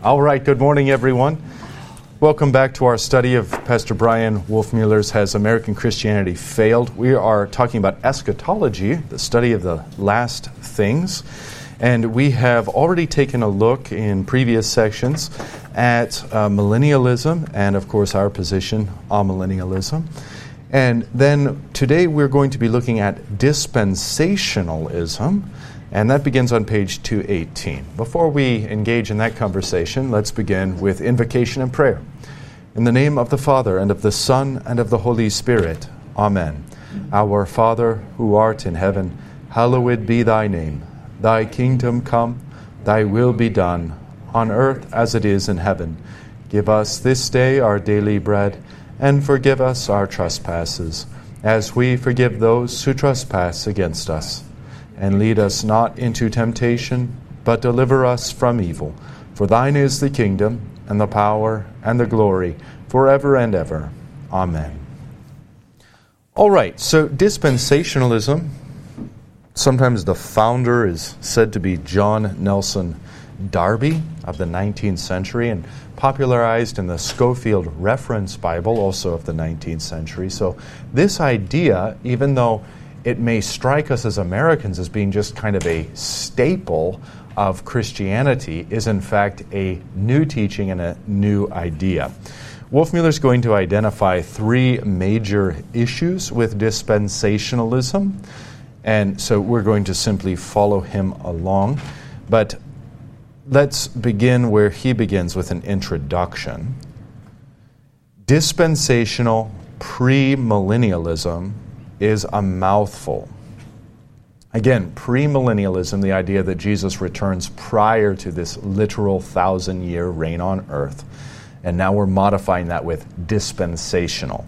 All right, good morning, everyone. Welcome back to our study of Pastor Bryan Wolfmueller's Has American Christianity Failed? We are talking about eschatology, the study of the last things. And we have already taken a look in previous sections at uh, millennialism and, of course, our position on millennialism. And then today we're going to be looking at dispensationalism and that begins on page 218. Before we engage in that conversation, let's begin with invocation and prayer. In the name of the Father, and of the Son, and of the Holy Spirit. Amen. Our Father, who art in heaven, hallowed be thy name. Thy kingdom come, thy will be done, on earth as it is in heaven. Give us this day our daily bread, and forgive us our trespasses, as we forgive those who trespass against us and lead us not into temptation, but deliver us from evil. For thine is the kingdom, and the power, and the glory, forever and ever. Amen. All right, so dispensationalism, sometimes the founder is said to be John Nelson Darby of the 19th century and popularized in the Scofield Reference Bible, also of the 19th century. So, this idea, even though it may strike us as Americans as being just kind of a staple of Christianity, is in fact a new teaching and a new idea. Wolfmueller is going to identify three major issues with dispensationalism, and so we're going to simply follow him along. But let's begin where he begins with an introduction. Dispensational premillennialism is a mouthful. Again, premillennialism, the idea that Jesus returns prior to this literal thousand year reign on earth. And now we're modifying that with dispensational.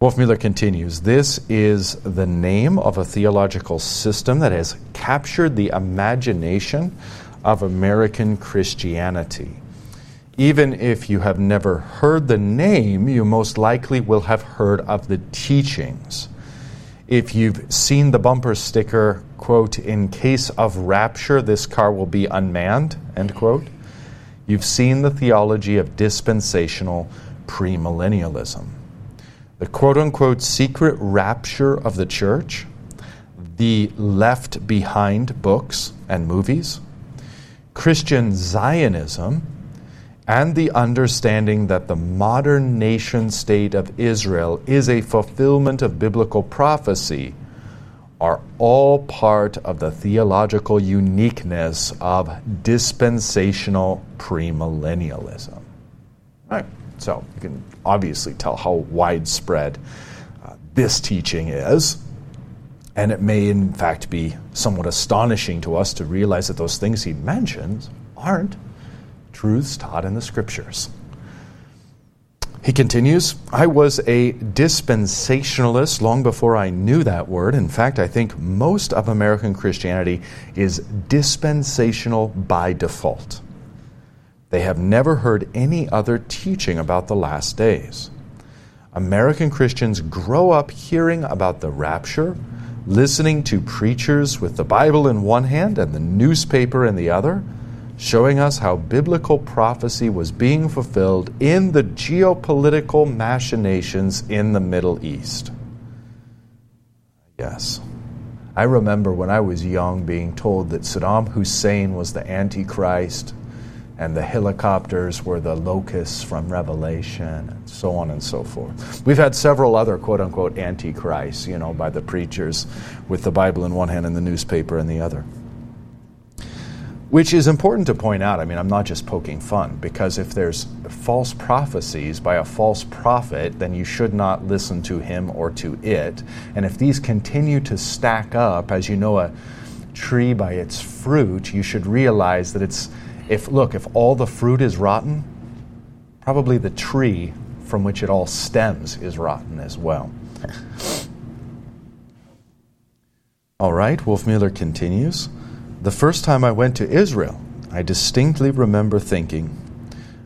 Wolfmueller continues This is the name of a theological system that has captured the imagination of American Christianity. Even if you have never heard the name, you most likely will have heard of the teachings. If you've seen the bumper sticker, quote, in case of rapture, this car will be unmanned, end quote, you've seen the theology of dispensational premillennialism. The quote unquote secret rapture of the church, the left behind books and movies, Christian Zionism, and the understanding that the modern nation state of Israel is a fulfillment of biblical prophecy are all part of the theological uniqueness of dispensational premillennialism. Right. So you can obviously tell how widespread uh, this teaching is. And it may, in fact, be somewhat astonishing to us to realize that those things he mentions aren't truths taught in the scriptures. He continues, I was a dispensationalist long before I knew that word. In fact, I think most of American Christianity is dispensational by default. They have never heard any other teaching about the last days. American Christians grow up hearing about the rapture, listening to preachers with the Bible in one hand and the newspaper in the other showing us how biblical prophecy was being fulfilled in the geopolitical machinations in the Middle East. Yes. I remember when I was young being told that Saddam Hussein was the Antichrist and the helicopters were the locusts from Revelation, and so on and so forth. We've had several other quote unquote antichrists, you know, by the preachers with the Bible in one hand and the newspaper in the other. Which is important to point out. I mean, I'm not just poking fun, because if there's false prophecies by a false prophet, then you should not listen to him or to it. And if these continue to stack up, as you know a tree by its fruit, you should realize that it's, if, look, if all the fruit is rotten, probably the tree from which it all stems is rotten as well. all right, Wolfmueller continues. The first time I went to Israel, I distinctly remember thinking,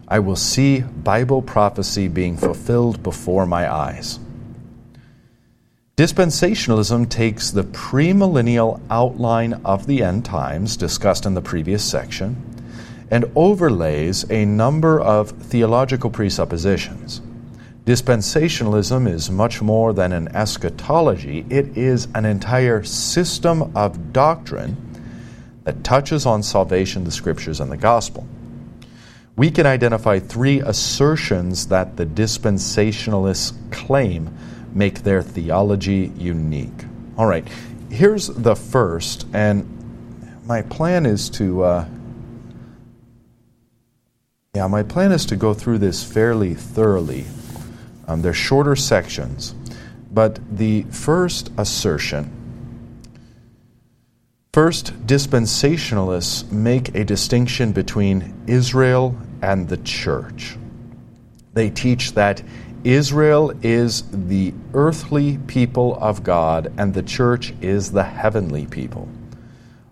I will see Bible prophecy being fulfilled before my eyes. Dispensationalism takes the premillennial outline of the end times discussed in the previous section, and overlays a number of theological presuppositions. Dispensationalism is much more than an eschatology, it is an entire system of doctrine that touches on salvation, the scriptures, and the gospel. We can identify three assertions that the dispensationalists claim make their theology unique. All right, here's the first, and my plan is to. Uh, yeah, my plan is to go through this fairly thoroughly um, they're shorter sections. But the first assertion first, dispensationalists make a distinction between Israel and the church. They teach that Israel is the earthly people of God and the church is the heavenly people.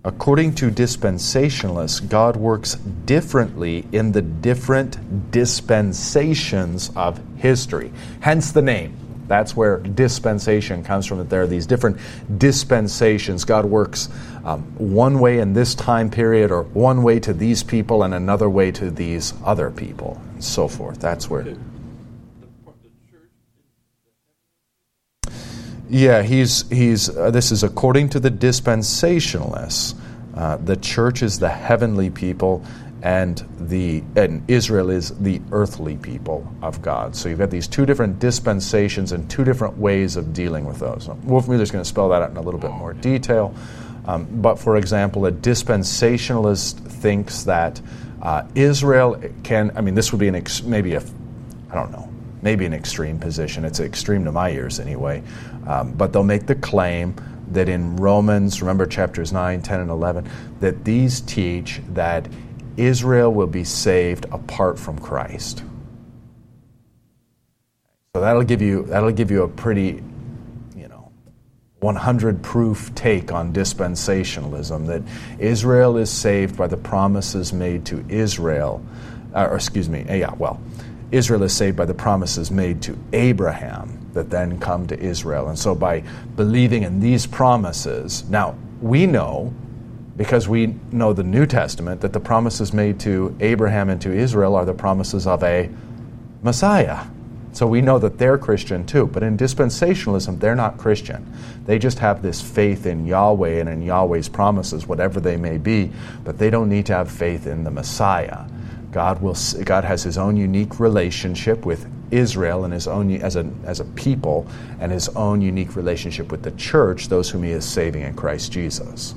According to dispensationalists, God works differently in the different dispensations of history. Hence the name. That's where dispensation comes from, that there are these different dispensations. God works um, one way in this time period, or one way to these people, and another way to these other people, and so forth. That's where. Yeah, he's, he's, uh, this is according to the dispensationalists. Uh, the church is the heavenly people, and, the, and Israel is the earthly people of God. So you've got these two different dispensations and two different ways of dealing with those. Wolfmueller's going to spell that out in a little bit more detail. Um, but for example, a dispensationalist thinks that uh, Israel can, I mean, this would be an ex- maybe a, I don't know, maybe an extreme position. It's extreme to my ears anyway. Um, but they'll make the claim that in Romans, remember chapters 9, 10, and 11, that these teach that Israel will be saved apart from Christ. So that'll give you that'll give you a pretty, you know, 100 proof take on dispensationalism that Israel is saved by the promises made to Israel, uh, or excuse me, yeah, well, Israel is saved by the promises made to Abraham that then come to Israel. And so by believing in these promises, now we know, because we know the New Testament, that the promises made to Abraham and to Israel are the promises of a Messiah. So we know that they're Christian too. But in dispensationalism, they're not Christian. They just have this faith in Yahweh and in Yahweh's promises, whatever they may be, but they don't need to have faith in the Messiah. God, will, God has his own unique relationship with Israel and his own as a, as a people and his own unique relationship with the church, those whom he is saving in Christ Jesus.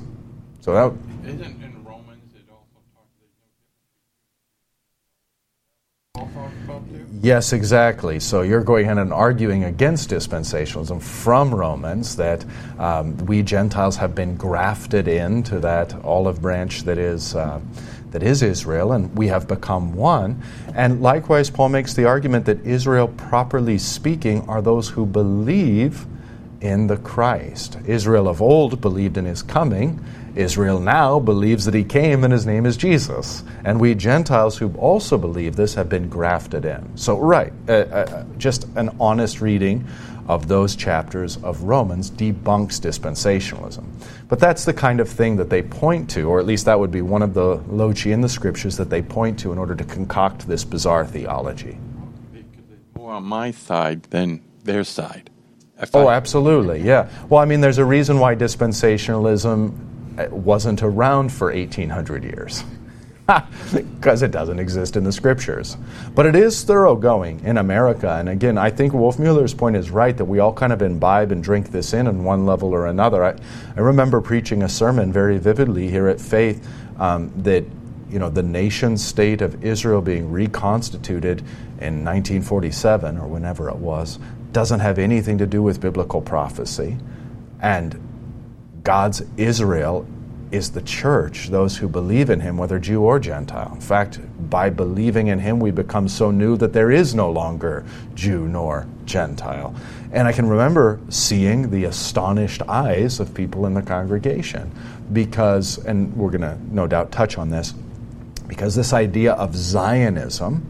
So that. Isn't in Romans it also talks Yes, exactly. So you're going ahead and arguing against dispensationalism from Romans that um, we Gentiles have been grafted into that olive branch that is. Uh, that is Israel, and we have become one. And likewise, Paul makes the argument that Israel, properly speaking, are those who believe in the Christ. Israel of old believed in his coming. Israel now believes that he came and his name is Jesus. And we Gentiles who also believe this have been grafted in. So, right, uh, uh, just an honest reading of those chapters of Romans debunks dispensationalism. But that's the kind of thing that they point to, or at least that would be one of the loci in the scriptures that they point to in order to concoct this bizarre theology. More on my side than their side. Oh, absolutely, yeah. Well, I mean, there's a reason why dispensationalism uh, wasn't around for 1800 years because it doesn't exist in the scriptures. But it is thoroughgoing in America. And again, I think Wolfmueller's point is right that we all kind of imbibe and drink this in on one level or another. I, I remember preaching a sermon very vividly here at Faith um, that you know the nation state of Israel being reconstituted in 1947 or whenever it was doesn't have anything to do with biblical prophecy and God's Israel is the church, those who believe in him, whether Jew or Gentile. In fact, by believing in him, we become so new that there is no longer Jew nor Gentile. And I can remember seeing the astonished eyes of people in the congregation because, and we're going to no doubt touch on this, because this idea of Zionism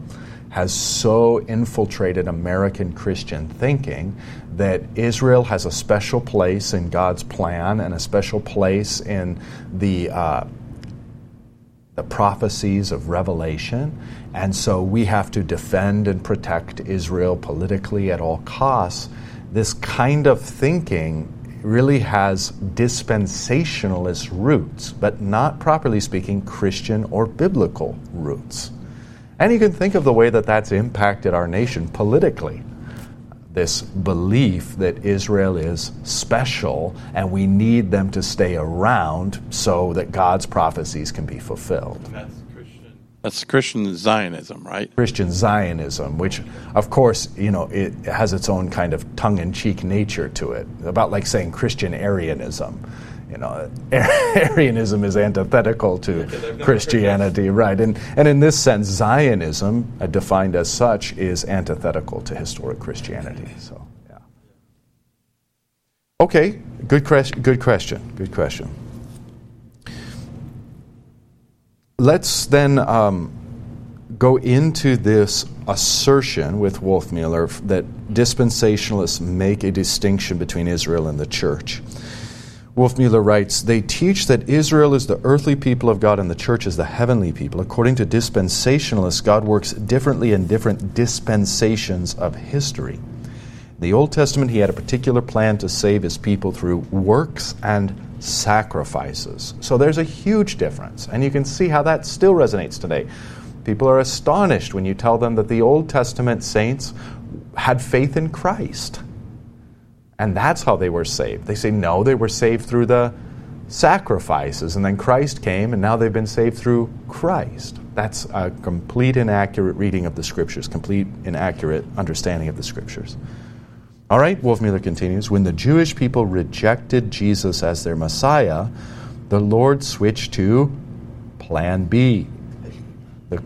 has so infiltrated American Christian thinking that Israel has a special place in God's plan and a special place in the uh, the prophecies of Revelation, and so we have to defend and protect Israel politically at all costs. This kind of thinking really has dispensationalist roots, but not properly speaking Christian or biblical roots. And you can think of the way that that's impacted our nation politically. This belief that Israel is special and we need them to stay around so that God's prophecies can be fulfilled. That's Christian. That's Christian Zionism, right? Christian Zionism, which, of course, you know, it has its own kind of tongue-in-cheek nature to it, about like saying Christian Arianism you know, Arianism is antithetical to Christianity, right? And, and in this sense, Zionism, uh, defined as such, is antithetical to historic Christianity. So, yeah. Okay, good, question. good question. Good question. Let's then um, go into this assertion with Wolfmueller that dispensationalists make a distinction between Israel and the church. Wolfmueller writes, They teach that Israel is the earthly people of God and the church is the heavenly people. According to dispensationalists, God works differently in different dispensations of history. In the Old Testament, he had a particular plan to save his people through works and sacrifices. So there's a huge difference, and you can see how that still resonates today. People are astonished when you tell them that the Old Testament saints had faith in Christ. And that's how they were saved. They say, no, they were saved through the sacrifices. And then Christ came, and now they've been saved through Christ. That's a complete inaccurate reading of the Scriptures, complete inaccurate understanding of the Scriptures. All right, Wolfmueller continues When the Jewish people rejected Jesus as their Messiah, the Lord switched to Plan B the,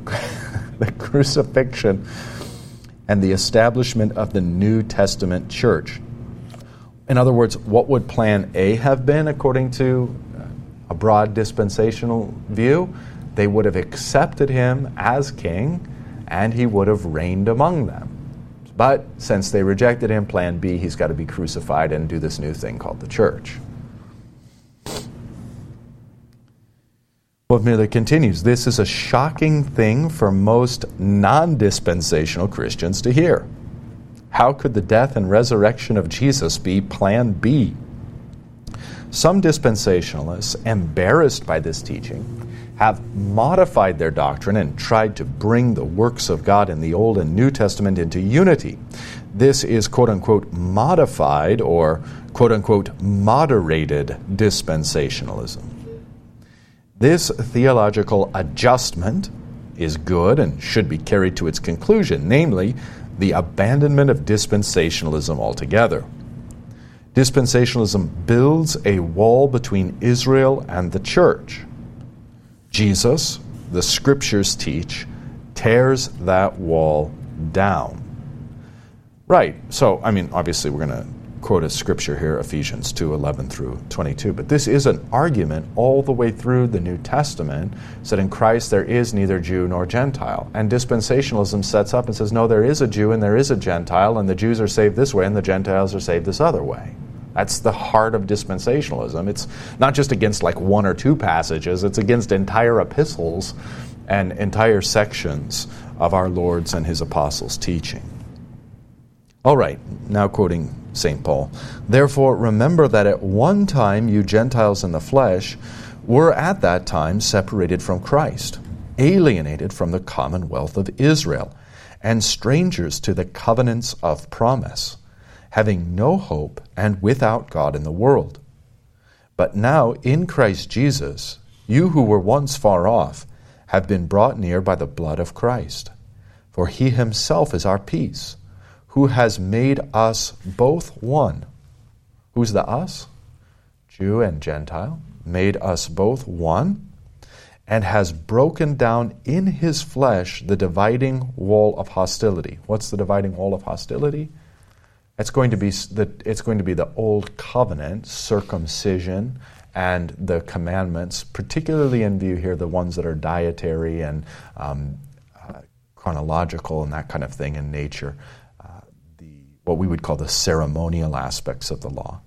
the crucifixion and the establishment of the New Testament church. In other words, what would plan A have been according to uh, a broad dispensational view? They would have accepted him as king and he would have reigned among them. But since they rejected him, plan B, he's got to be crucified and do this new thing called the church. Wolfmueller continues This is a shocking thing for most non dispensational Christians to hear. How could the death and resurrection of Jesus be plan B? Some dispensationalists, embarrassed by this teaching, have modified their doctrine and tried to bring the works of God in the Old and New Testament into unity. This is quote unquote modified or quote unquote moderated dispensationalism. This theological adjustment is good and should be carried to its conclusion, namely, the abandonment of dispensationalism altogether. Dispensationalism builds a wall between Israel and the church. Jesus, the scriptures teach, tears that wall down. Right. So, I mean, obviously, we're going to quote a scripture here, Ephesians 2 11 through 22. But this is an argument all the way through the New Testament, that in Christ there is neither Jew nor Gentile. And dispensationalism sets up and says, no, there is a Jew and there is a Gentile, and the Jews are saved this way and the Gentiles are saved this other way. That's the heart of dispensationalism. It's not just against like one or two passages, it's against entire epistles and entire sections of our Lord's and his apostles' teaching. All right, now quoting St. Paul. Therefore, remember that at one time you Gentiles in the flesh were at that time separated from Christ, alienated from the commonwealth of Israel, and strangers to the covenants of promise, having no hope and without God in the world. But now, in Christ Jesus, you who were once far off have been brought near by the blood of Christ. For he himself is our peace who has made us both one. Who's the us? Jew and Gentile. Made us both one and has broken down in his flesh the dividing wall of hostility. What's the dividing wall of hostility? It's going to be the, it's going to be the old covenant, circumcision, and the commandments, particularly in view here, the ones that are dietary and um, uh, chronological and that kind of thing in nature what we would call the ceremonial aspects of the law.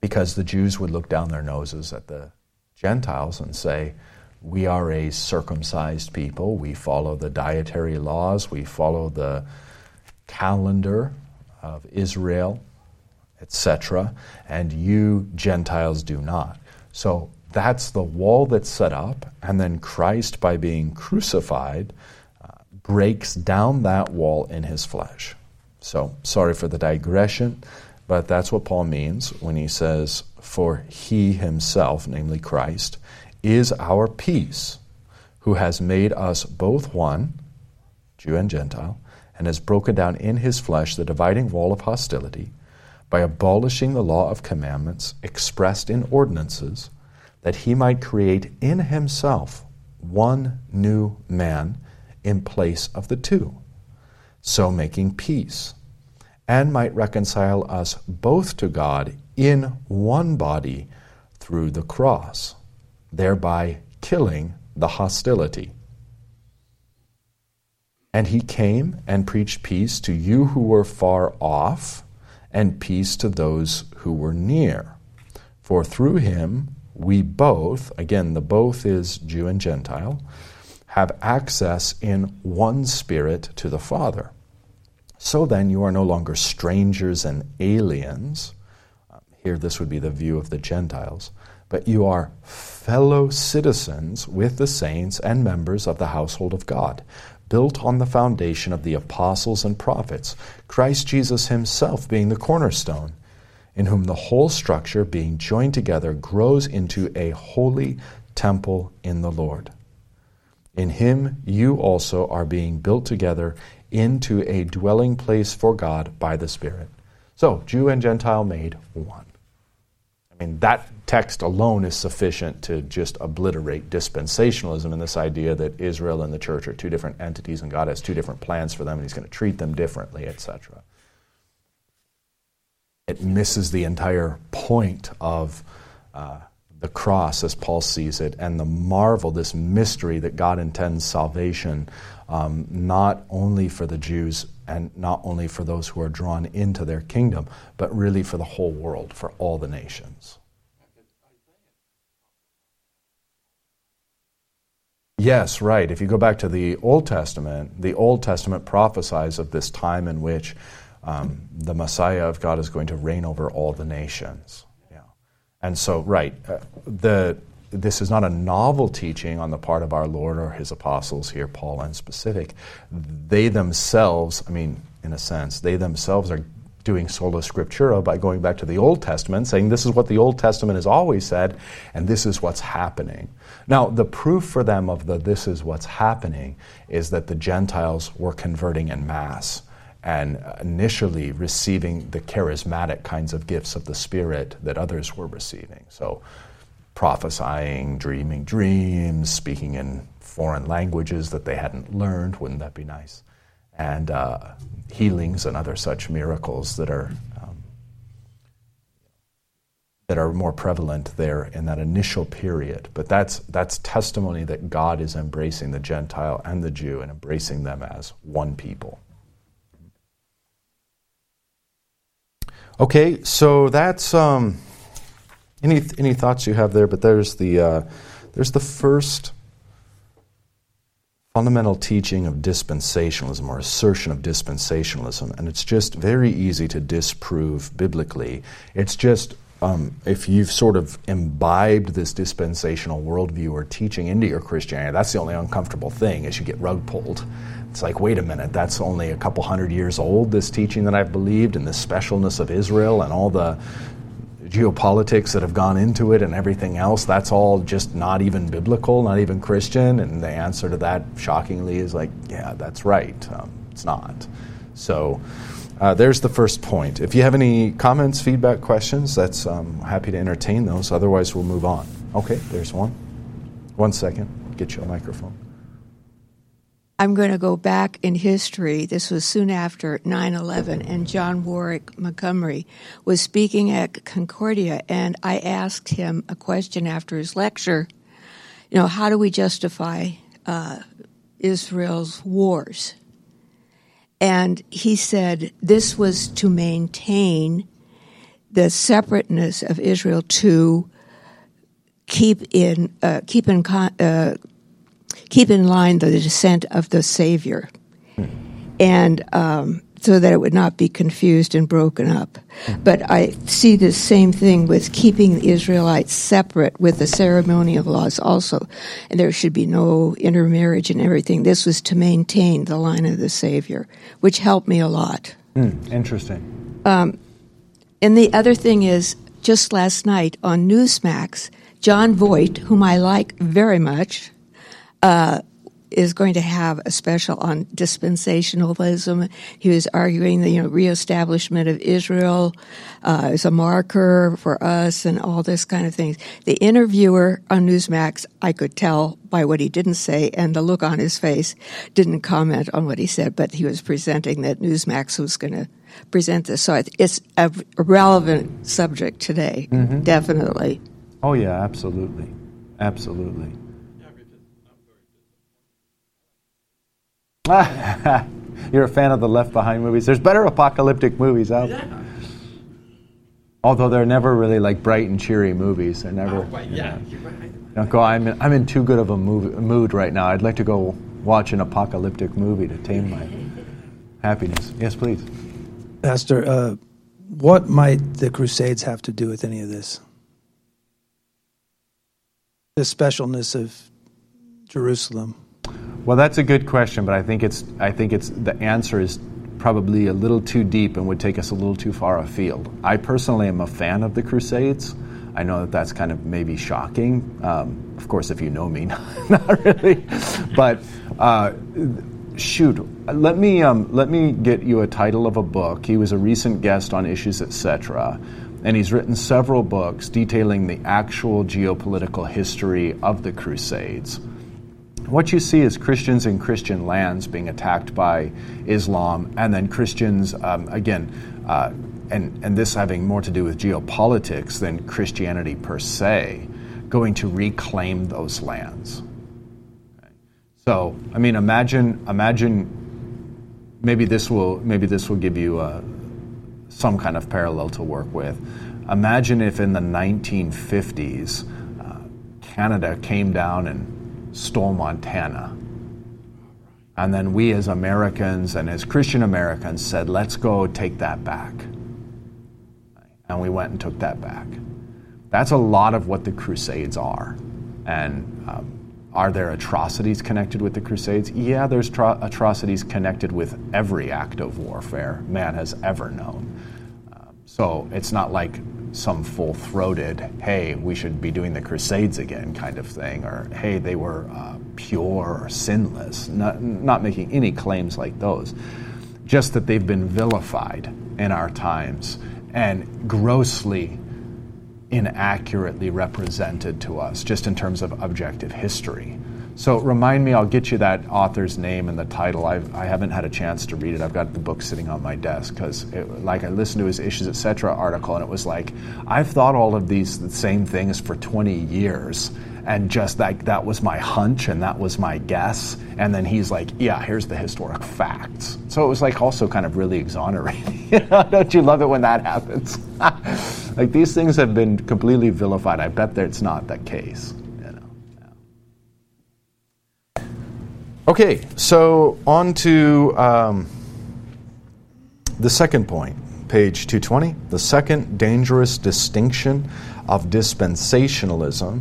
Because the Jews would look down their noses at the Gentiles and say, we are a circumcised people. We follow the dietary laws, we follow the calendar of Israel, etc., and you Gentiles do not. So that's the wall that's set up, and then Christ, by being crucified, uh, breaks down that wall in his flesh. So, sorry for the digression, but that's what Paul means when he says, For he himself, namely Christ, is our peace, who has made us both one, Jew and Gentile, and has broken down in his flesh the dividing wall of hostility by abolishing the law of commandments expressed in ordinances, that he might create in himself one new man in place of the two, so making peace, and might reconcile us both to God in one body through the cross, thereby killing the hostility. And he came and preached peace to you who were far off, and peace to those who were near. For through him we both, again, the both is Jew and Gentile, have access in one spirit to the Father. So then, you are no longer strangers and aliens. Um, here, this would be the view of the Gentiles. But you are fellow citizens with the saints and members of the household of God, built on the foundation of the apostles and prophets, Christ Jesus himself being the cornerstone, in whom the whole structure, being joined together, grows into a holy temple in the Lord. In him you also are being built together into a dwelling place for God by the Spirit. So, Jew and Gentile made one. I mean, that text alone is sufficient to just obliterate dispensationalism and this idea that Israel and the church are two different entities and God has two different plans for them and He's going to treat them differently, etc. It misses the entire point of uh, the cross as Paul sees it and the marvel, this mystery that God intends salvation um, not only for the Jews and not only for those who are drawn into their kingdom, but really for the whole world, for all the nations. Yes, right. If you go back to the Old Testament, the Old Testament prophesies of this time in which um, the Messiah of God is going to reign over all the nations. Yeah. And so, right, uh, the this is not a novel teaching on the part of our Lord or his apostles here, Paul in specific. They themselves, I mean, in a sense, they themselves are doing sola scriptura by going back to the Old Testament, saying this is what the Old Testament has always said, and this is what's happening. Now, the proof for them of the this is what's happening is that the Gentiles were converting in mass and initially receiving the charismatic kinds of gifts of the Spirit that others were receiving. So, prophesying, dreaming dreams, speaking in foreign languages that they hadn't learned. Wouldn't that be nice? And uh, healings and other such miracles that are um, that are more prevalent there in that initial period. But that's that's testimony that God is embracing the Gentile and the Jew and embracing them as one people. Okay, so that's. Um, any any thoughts you have there? But there's the uh, there's the first fundamental teaching of dispensationalism or assertion of dispensationalism, and it's just very easy to disprove biblically. It's just um, if you've sort of imbibed this dispensational worldview or teaching into your Christianity, that's the only uncomfortable thing is you get rug pulled. It's like, wait a minute, that's only a couple hundred years old, this teaching that I've believed, and this specialness of Israel and all the geopolitics that have gone into it and everything else, that's all just not even biblical, not even Christian. And the answer to that, shockingly, is like, yeah, that's right. Um, it's not. So uh, there's the first point. If you have any comments, feedback, questions, that's um, happy to entertain those. Otherwise, we'll move on. Okay, there's one. One second. Get you a microphone. I'm going to go back in history. This was soon after 9 11, and John Warwick Montgomery was speaking at Concordia, and I asked him a question after his lecture. You know, how do we justify uh, Israel's wars? And he said this was to maintain the separateness of Israel to keep in uh, keep in con- uh, keep in line the descent of the Savior, and um, so that it would not be confused and broken up. But I see the same thing with keeping the Israelites separate with the ceremonial laws also, and there should be no intermarriage and everything. This was to maintain the line of the Savior, which helped me a lot. Mm, interesting. And the other thing is, just last night on Newsmax, Jon Voight, whom I like very much, uh, is going to have a special on dispensationalism. He was arguing the you know reestablishment of Israel uh, as a marker for us and all this kind of things. The interviewer on Newsmax, I could tell by what he didn't say and the look on his face, didn't comment on what he said, but he was presenting that Newsmax was going to present this. So it's a relevant subject today, definitely. Oh, yeah, absolutely. Absolutely. You're a fan of the Left Behind movies. There's better apocalyptic movies out there. Although they're never really like bright and cheery movies. They're never. yeah. Don't go. I'm in, I'm in too good of a move, mood right now. I'd like to go watch an apocalyptic movie to tame my happiness. Yes, please. Pastor, uh, what might the Crusades have to do with any of this? The specialness of Jerusalem. Well, that's a good question, but I think it's I think it's the answer is probably a little too deep and would take us a little too far afield. I personally am a fan of the Crusades. I know that that's kind of maybe shocking. Um, of course, if you know me, not really. But uh, shoot, let me um, let me get you a title of a book. He was a recent guest on Issues Etc. And he's written several books detailing the actual geopolitical history of the Crusades. What you see is Christians in Christian lands being attacked by Islam, and then Christians, um, again, uh, and, and this having more to do with geopolitics than Christianity per se, going to reclaim those lands. So, I mean, imagine, imagine, maybe this will, maybe this will give you uh, some kind of parallel to work with. Imagine if in the 1950s, uh, Canada came down and stole Montana. And then we, as Americans and as Christian Americans, said, let's go take that back. And we went and took that back. That's a lot of what the Crusades are. And um, are there atrocities connected with the Crusades? Yeah, there's tro- atrocities connected with every act of warfare man has ever known. Um, so it's not like some full throated, hey, we should be doing the Crusades again kind of thing, or hey, they were uh, pure or sinless. Not, not making any claims like those. Just that they've been vilified in our times and grossly inaccurately represented to us, just in terms of objective history. So remind me, I'll get you that author's name and the title. I've, I haven't had a chance to read it. I've got the book sitting on my desk because, like, I listened to his Issues Etc. article, and it was like, I've thought all of these the same things for 20 years, and just like that was my hunch and that was my guess. And then he's like, yeah, here's the historic facts. So it was like also kind of really exonerating. don't you love it when that happens? like these things have been completely vilified. I bet that it's not the case. Okay, so on to um, the second point, page 220. The second dangerous distinction of dispensationalism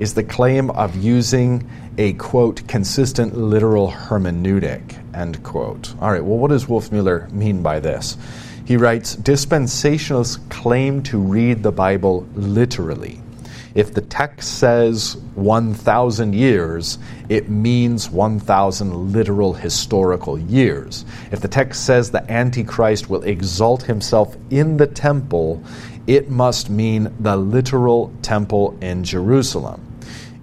is the claim of using a quote consistent literal hermeneutic end quote. All right, well, what does Wolfmueller mean by this? He writes dispensationalists claim to read the Bible literally. If the text says 1,000 years, it means 1,000 literal historical years. If the text says the Antichrist will exalt himself in the temple, it must mean the literal temple in Jerusalem.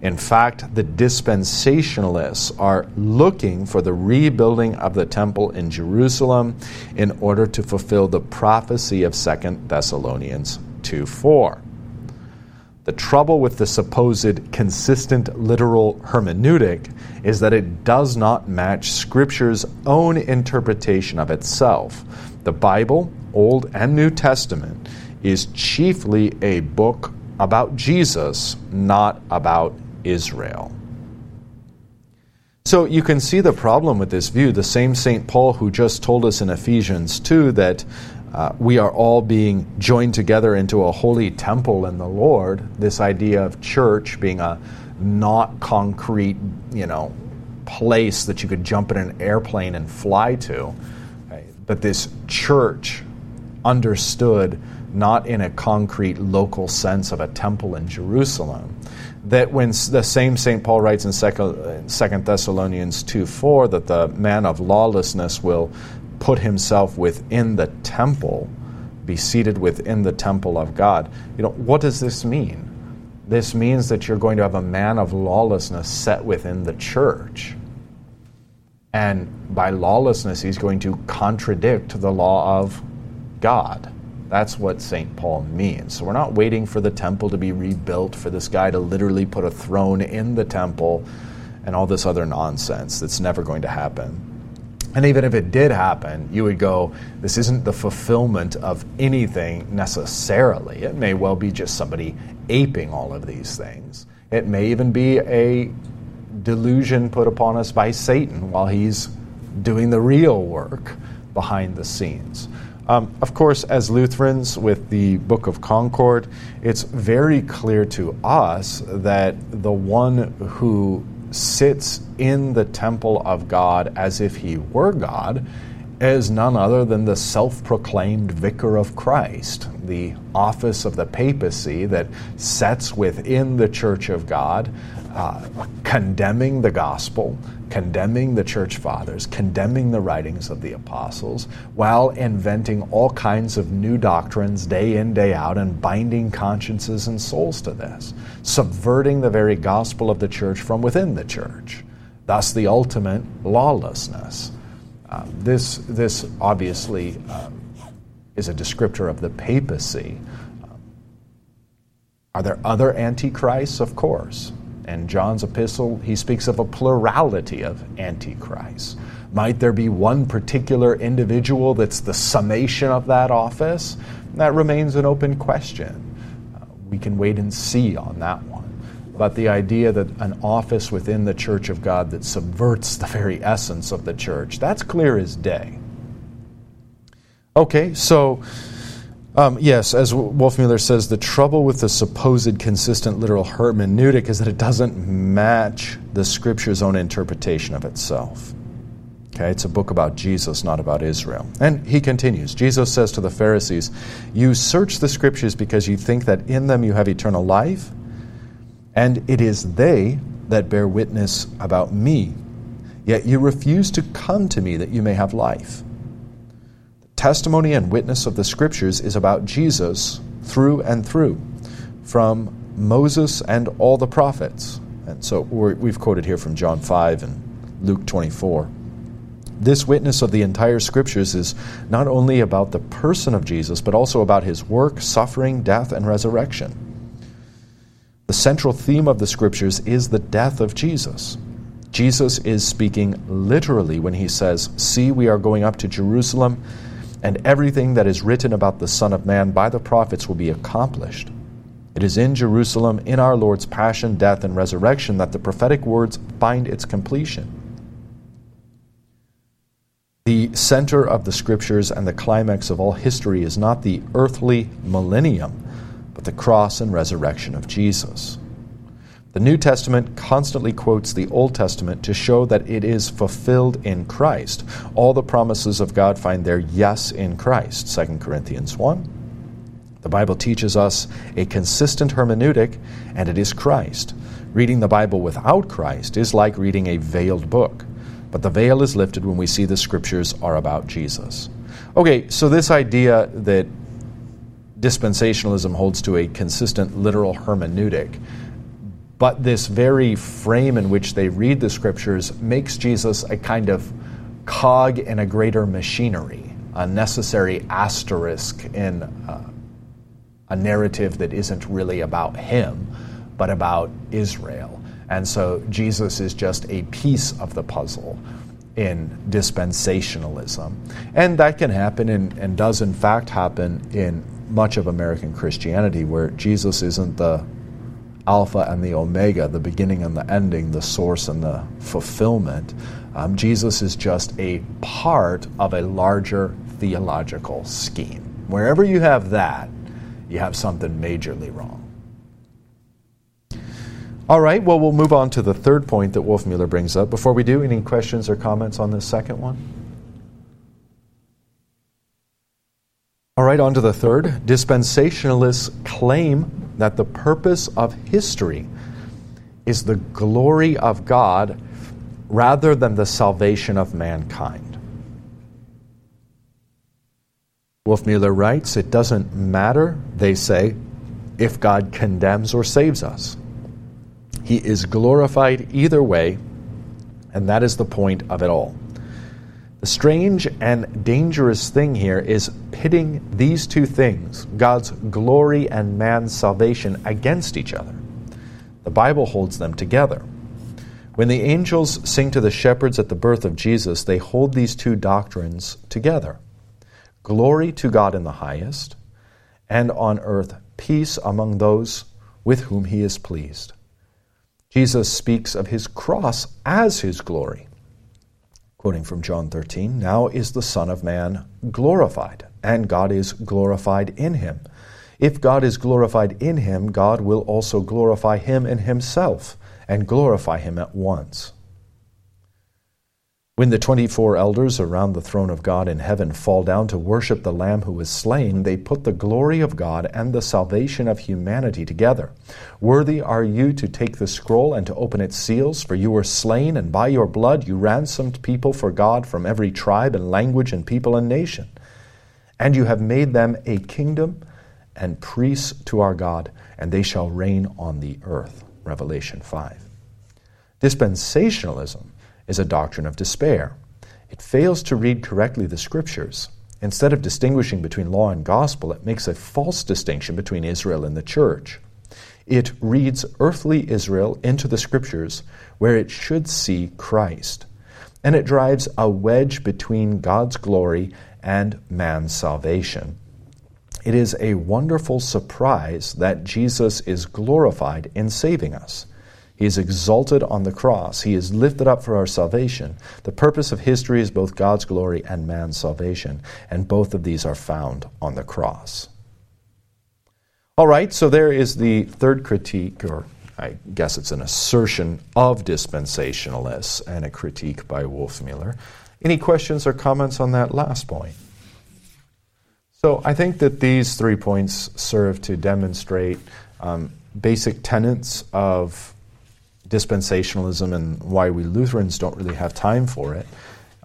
In fact, the dispensationalists are looking for the rebuilding of the temple in Jerusalem in order to fulfill the prophecy of 2 Thessalonians 2 4. The trouble with the supposed consistent literal hermeneutic is that it does not match Scripture's own interpretation of itself. The Bible, Old and New Testament, is chiefly a book about Jesus, not about Israel. So you can see the problem with this view. The same St. Paul who just told us in Ephesians 2 that uh, we are all being joined together into a holy temple in the Lord, this idea of church being a not concrete, you know, place that you could jump in an airplane and fly to, right? but this church understood not in a concrete local sense of a temple in Jerusalem. That when the same St. Paul writes in 2 Thessalonians 2 4 that the man of lawlessness will put himself within the temple, be seated within the temple of God. You know, what does this mean? This means that you're going to have a man of lawlessness set within the church. And by lawlessness, he's going to contradict the law of God. That's what St. Paul means. So we're not waiting for the temple to be rebuilt, for this guy to literally put a throne in the temple and all this other nonsense that's never going to happen. And even if it did happen, you would go, this isn't the fulfillment of anything necessarily. It may well be just somebody aping all of these things. It may even be a delusion put upon us by Satan while he's doing the real work behind the scenes. Um, of course, as Lutherans with the Book of Concord, it's very clear to us that the one who sits in the temple of God as if he were God is none other than the self proclaimed vicar of Christ, the office of the papacy that sets within the church of God uh, condemning the gospel, condemning the church fathers, condemning the writings of the apostles, while inventing all kinds of new doctrines day in, day out, and binding consciences and souls to this, subverting the very gospel of the church from within the church. Thus, the ultimate lawlessness. Uh, this, this obviously uh, is a descriptor of the papacy. Are there other antichrists? Of course. And John's epistle, he speaks of a plurality of antichrists. Might there be one particular individual that's the summation of that office? That remains an open question. Uh, we can wait and see on that one. But the idea that an office within the church of God that subverts the very essence of the church, that's clear as day. Okay, so um, yes, as Wolfmueller says, the trouble with the supposed consistent literal hermeneutic is that it doesn't match the Scripture's own interpretation of itself. Okay, it's a book about Jesus, not about Israel. And he continues Jesus says to the Pharisees, You search the Scriptures because you think that in them you have eternal life, and it is they that bear witness about me. Yet you refuse to come to me that you may have life testimony and witness of the Scriptures is about Jesus through and through, from Moses and all the prophets. And so we've quoted here from John 5 and Luke 24. This witness of the entire Scriptures is not only about the person of Jesus, but also about his work, suffering, death, and resurrection. The central theme of the Scriptures is the death of Jesus. Jesus is speaking literally when he says, See, we are going up to Jerusalem and everything that is written about the Son of Man by the prophets will be accomplished. It is in Jerusalem, in our Lord's passion, death, and resurrection, that the prophetic words find its completion. The center of the scriptures and the climax of all history is not the earthly millennium, but the cross and resurrection of Jesus. The New Testament constantly quotes the Old Testament to show that it is fulfilled in Christ. All the promises of God find their yes in Christ. 2 Corinthians 1. The Bible teaches us a consistent hermeneutic, and it is Christ. Reading the Bible without Christ is like reading a veiled book. But the veil is lifted when we see the scriptures are about Jesus. Okay, so this idea that dispensationalism holds to a consistent literal hermeneutic but this very frame in which they read the scriptures makes Jesus a kind of cog in a greater machinery, a necessary asterisk in uh, a narrative that isn't really about him, but about Israel. And so Jesus is just a piece of the puzzle in dispensationalism. And that can happen and, and does in fact happen in much of American Christianity, where Jesus isn't the Alpha and the Omega, the beginning and the ending, the source and the fulfillment. Um, Jesus is just a part of a larger theological scheme. Wherever you have that, you have something majorly wrong. All right, well, we'll move on to the third point that Wolfmueller brings up. Before we do, any questions or comments on this second one? All right, on to the third. Dispensationalists claim that the purpose of history is the glory of God rather than the salvation of mankind. Wolfmueller writes, It doesn't matter, they say, if God condemns or saves us. He is glorified either way, and that is the point of it all. The strange and dangerous thing here is pitting these two things, God's glory and man's salvation, against each other. The Bible holds them together. When the angels sing to the shepherds at the birth of Jesus, they hold these two doctrines together glory to God in the highest, and on earth peace among those with whom he is pleased. Jesus speaks of his cross as his glory. Quoting from John 13, now is the Son of Man glorified, and God is glorified in him. If God is glorified in him, God will also glorify him in himself, and glorify him at once. When the 24 elders around the throne of God in heaven fall down to worship the Lamb who was slain, they put the glory of God and the salvation of humanity together. Worthy are you to take the scroll and to open its seals, for you were slain, and by your blood you ransomed people for God from every tribe and language and people and nation. And you have made them a kingdom and priests to our God, and they shall reign on the earth. Revelation 5. Dispensationalism is a doctrine of despair. It fails to read correctly the scriptures. Instead of distinguishing between law and gospel, it makes a false distinction between Israel and the church. It reads earthly Israel into the scriptures where it should see Christ. And it drives a wedge between God's glory and man's salvation. It is a wonderful surprise that Jesus is glorified in saving us. He is exalted on the cross. He is lifted up for our salvation. The purpose of history is both God's glory and man's salvation, and both of these are found on the cross. All right, so there is the third critique, or I guess it's an assertion of dispensationalists and a critique by Wolfmueller. Any questions or comments on that last point? So I think that these three points serve to demonstrate um, basic tenets of dispensationalism and why we Lutherans don't really have time for it.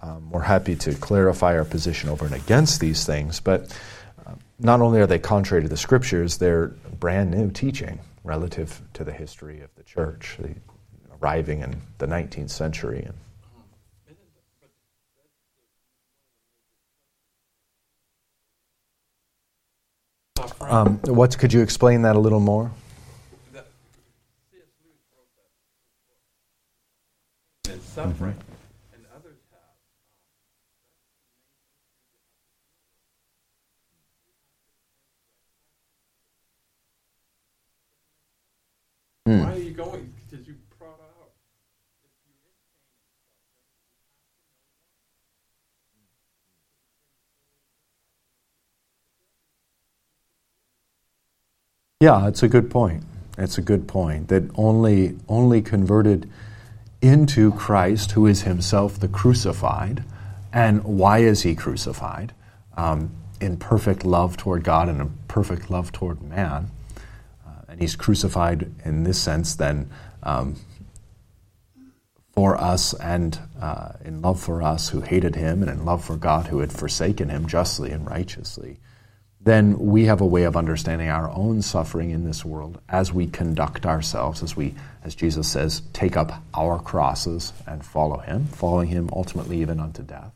Um, we're happy to clarify our position over and against these things, but uh, not only are they contrary to the scriptures, they're brand new teaching relative to the history of the church, the, arriving in the 19th century. And, um, what could you explain that a little more? Suffering. Mm-hmm. And others have. Mm. Why are you going? Because you brought out. Yeah, it's a good point. It's a good point that only only converted into Christ, who is himself the crucified. And why is he crucified? Um, in perfect love toward God and in perfect love toward man. Uh, and he's crucified in this sense, then, um, for us and uh, in love for us who hated him, and in love for God who had forsaken him justly and righteously then we have a way of understanding our own suffering in this world as we conduct ourselves, as we, as Jesus says, take up our crosses and follow Him, following Him ultimately even unto death.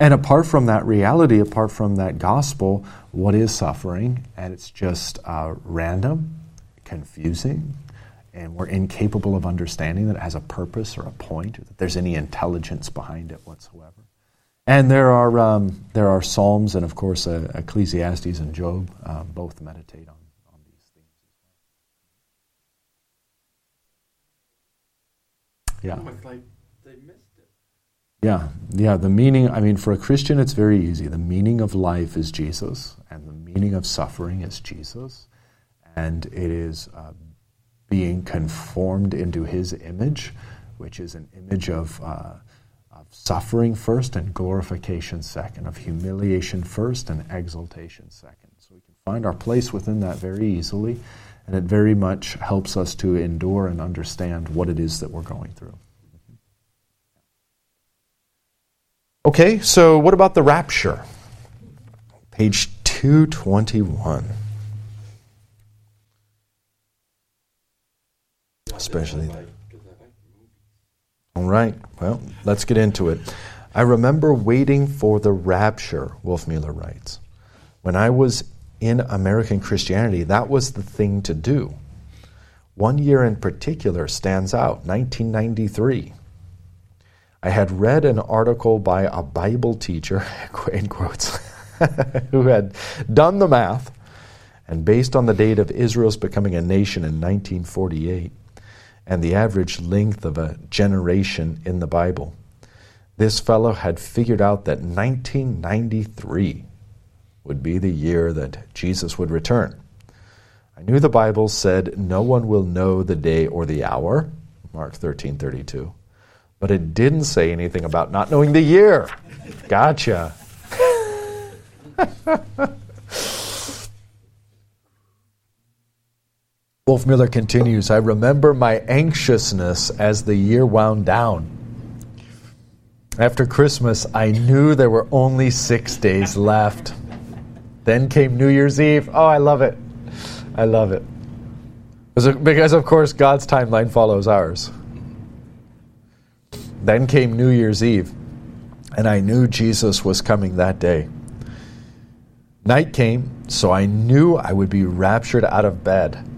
And apart from that reality, apart from that gospel, what is suffering? And it's just uh, random, confusing, and we're incapable of understanding that it has a purpose or a point, or that there's any intelligence behind it whatsoever. And there are, um, there are Psalms and, of course, uh, Ecclesiastes and Job. Uh, both meditate on, on these things. Yeah. Yeah, yeah. The meaning, I mean, for a Christian, it's very easy. The meaning of life is Jesus, and the meaning of suffering is Jesus. And it is uh, being conformed into his image, which is an image of, uh, of suffering first and glorification second, of humiliation first and exaltation second. So we can find our place within that very easily, and it very much helps us to endure and understand what it is that we're going through. Okay, so what about the rapture? Page 221. Especially. All right, well, let's get into it. I remember waiting for the rapture, Wolfmueller writes. When I was in American Christianity, that was the thing to do. One year in particular stands out 1993. I had read an article by a Bible teacher, in quotes, who had done the math, and based on the date of Israel's becoming a nation in 1948 and the average length of a generation in the Bible, this fellow had figured out that 1993 would be the year that Jesus would return. I knew the Bible said no one will know the day or the hour, Mark 13:32 but it didn't say anything about not knowing the year. Gotcha. Wolfmueller continues I remember my anxiousness as the year wound down. After Christmas, I knew there were only six days left. Then came New Year's Eve. Oh, I love it. I love it. Because, of course, God's timeline follows ours. Then came New Year's Eve, and I knew Jesus was coming that day. Night came, so I knew I would be raptured out of bed.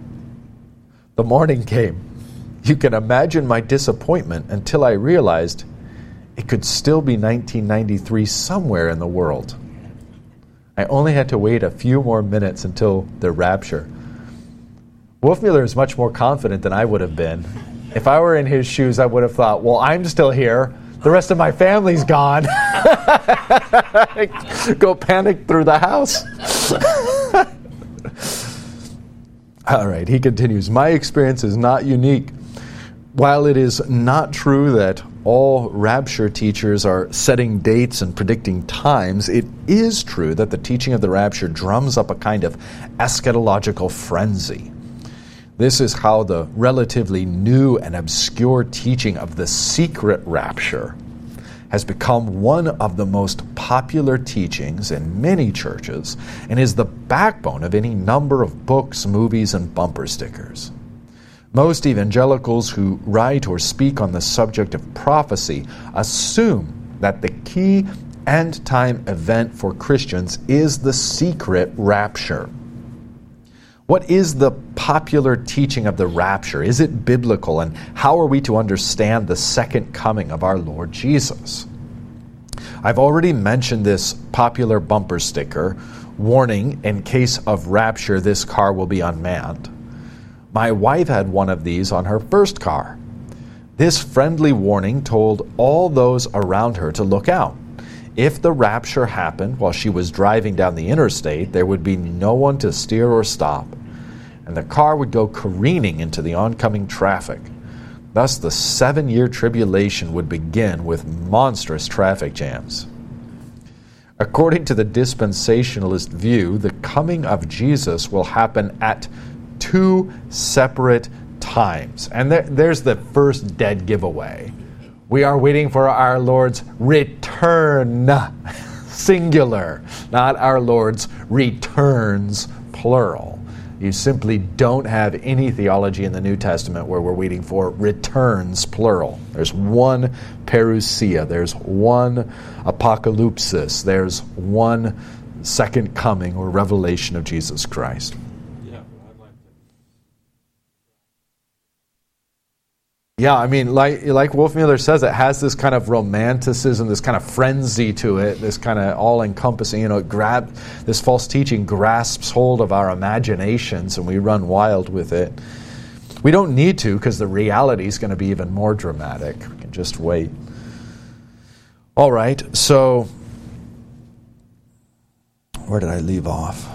The morning came. You can imagine my disappointment until I realized it could still be 1993 somewhere in the world. I only had to wait a few more minutes until the rapture. Wolfmueller is much more confident than I would have been if I were in his shoes, I would have thought, well, I'm still here. The rest of my family's gone. Go panic through the house. All right, he continues My experience is not unique. While it is not true that all rapture teachers are setting dates and predicting times, it is true that the teaching of the rapture drums up a kind of eschatological frenzy. This is how the relatively new and obscure teaching of the secret rapture has become one of the most popular teachings in many churches and is the backbone of any number of books, movies, and bumper stickers. Most evangelicals who write or speak on the subject of prophecy assume that the key end time event for Christians is the secret rapture. What is the popular teaching of the rapture? Is it biblical? And how are we to understand the second coming of our Lord Jesus? I've already mentioned this popular bumper sticker warning in case of rapture, this car will be unmanned. My wife had one of these on her first car. This friendly warning told all those around her to look out. If the rapture happened while she was driving down the interstate, there would be no one to steer or stop, and the car would go careening into the oncoming traffic. Thus, the seven year tribulation would begin with monstrous traffic jams. According to the dispensationalist view, the coming of Jesus will happen at two separate times. And there, there's the first dead giveaway. We are waiting for our Lord's return, singular, not our Lord's returns, plural. You simply don't have any theology in the New Testament where we're waiting for returns, plural. There's one parousia, there's one apocalypsis, there's one second coming or revelation of Jesus Christ. Yeah, I mean, like like Wolfmueller says, it has this kind of romanticism, this kind of frenzy to it, this kind of all-encompassing. You know, it grab this false teaching grasps hold of our imaginations, and we run wild with it. We don't need to, because the reality is going to be even more dramatic. We can just wait. All right, so where did I leave off?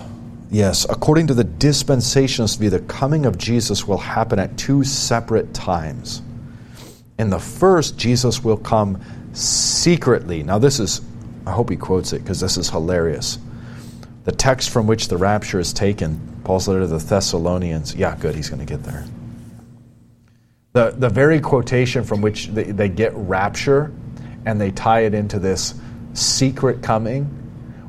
Yes, according to the dispensationalist view, the coming of Jesus will happen at two separate times. In the first, Jesus will come secretly. Now, this is, I hope he quotes it because this is hilarious. The text from which the rapture is taken, Paul's letter to the Thessalonians. Yeah, good, he's going to get there. The, the very quotation from which they, they get rapture and they tie it into this secret coming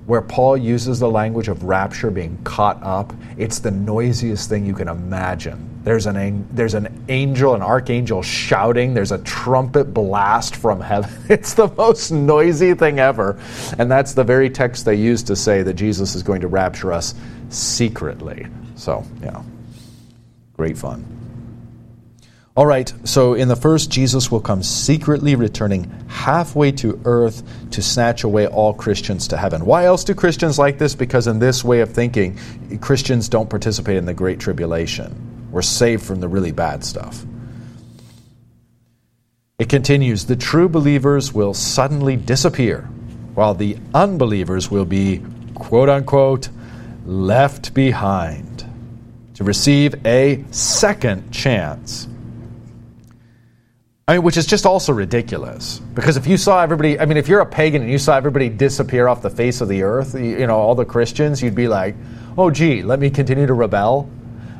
where Paul uses the language of rapture being caught up, it's the noisiest thing you can imagine. There's an, there's an angel, an archangel shouting. There's a trumpet blast from heaven. It's the most noisy thing ever. And that's the very text they use to say that Jesus is going to rapture us secretly. So, yeah, great fun. All right, so in the first, Jesus will come secretly returning halfway to earth to snatch away all Christians to heaven. Why else do Christians like this? Because in this way of thinking, Christians don't participate in the Great Tribulation. We're saved from the really bad stuff. It continues the true believers will suddenly disappear, while the unbelievers will be, quote unquote, left behind to receive a second chance I mean, which is just also ridiculous. Because if you saw everybody, I mean, if you're a pagan and you saw everybody disappear off the face of the earth, you know, all the Christians, you'd be like, oh, gee, let me continue to rebel.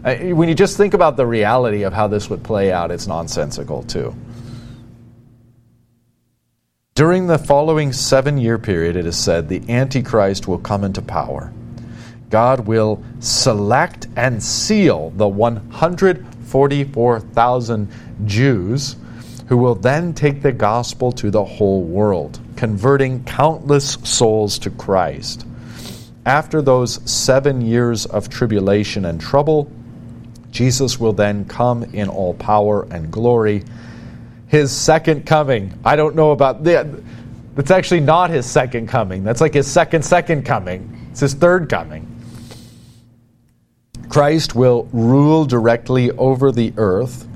Uh, when you just think about the reality of how this would play out, it's nonsensical, too. During the following seven year period, it is said the Antichrist will come into power. God will select and seal the 144,000 Jews who will then take the gospel to the whole world, converting countless souls to Christ. After those seven years of tribulation and trouble, Jesus will then come in all power and glory. His second coming. I don't know about that. That's actually not his second coming. That's like his second, second coming. It's his third coming. Christ will rule directly over the earth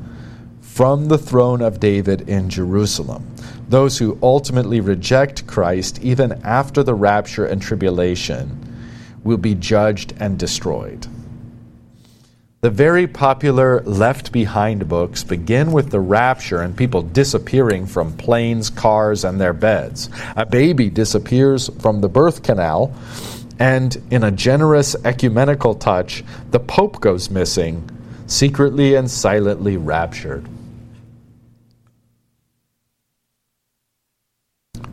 from the throne of David in Jerusalem. Those who ultimately reject Christ, even after the rapture and tribulation, will be judged and destroyed. The very popular Left Behind books begin with the rapture and people disappearing from planes, cars, and their beds. A baby disappears from the birth canal, and in a generous ecumenical touch, the Pope goes missing, secretly and silently raptured.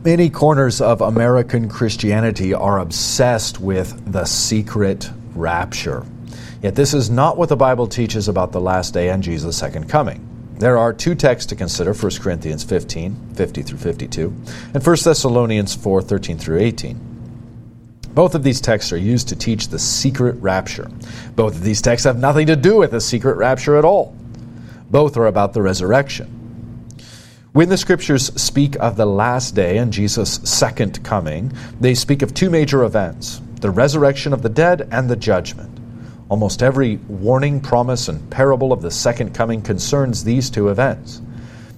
Many corners of American Christianity are obsessed with the secret rapture. Yet this is not what the Bible teaches about the last day and Jesus' second coming. There are two texts to consider 1 Corinthians 15, 50 through 52, and 1 Thessalonians 4, 13 through 18. Both of these texts are used to teach the secret rapture. Both of these texts have nothing to do with the secret rapture at all. Both are about the resurrection. When the scriptures speak of the last day and Jesus' second coming, they speak of two major events the resurrection of the dead and the judgment. Almost every warning, promise, and parable of the second coming concerns these two events.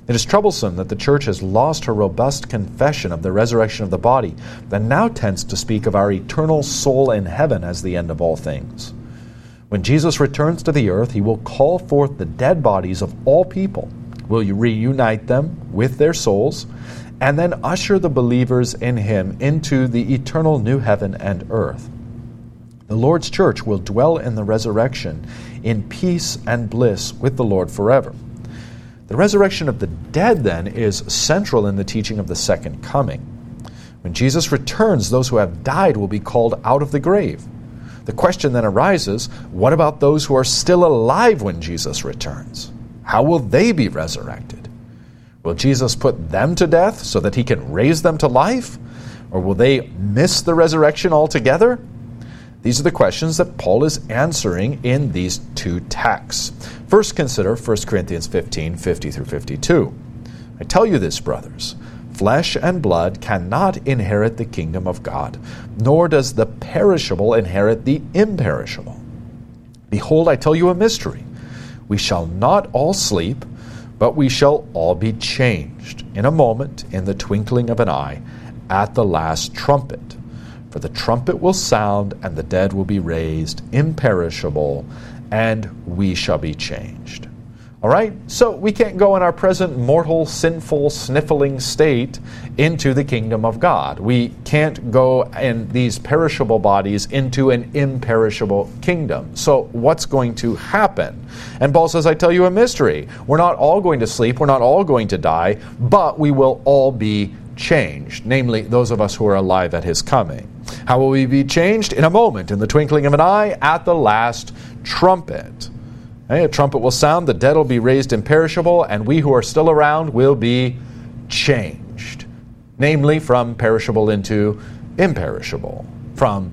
It is troublesome that the church has lost her robust confession of the resurrection of the body, and now tends to speak of our eternal soul in heaven as the end of all things. When Jesus returns to the earth, he will call forth the dead bodies of all people will reunite them with their souls, and then usher the believers in Him into the eternal new heaven and earth. The Lord's church will dwell in the resurrection in peace and bliss with the Lord forever. The resurrection of the dead, then, is central in the teaching of the second coming. When Jesus returns, those who have died will be called out of the grave. The question then arises what about those who are still alive when Jesus returns? How will they be resurrected? Will Jesus put them to death so that he can raise them to life? Or will they miss the resurrection altogether? These are the questions that Paul is answering in these two texts. First, consider 1 Corinthians 15 50 through 52. I tell you this, brothers flesh and blood cannot inherit the kingdom of God, nor does the perishable inherit the imperishable. Behold, I tell you a mystery. We shall not all sleep, but we shall all be changed in a moment, in the twinkling of an eye, at the last trumpet. For the trumpet will sound, and the dead will be raised, imperishable, and we shall be changed. All right? So we can't go in our present mortal, sinful, sniffling state into the kingdom of God. We can't go in these perishable bodies into an imperishable kingdom. So what's going to happen? And Paul says, I tell you a mystery. We're not all going to sleep, we're not all going to die, but we will all be changed, namely those of us who are alive at his coming. How will we be changed? In a moment, in the twinkling of an eye, at the last trumpet. A trumpet will sound, the dead will be raised imperishable, and we who are still around will be changed. Namely, from perishable into imperishable. From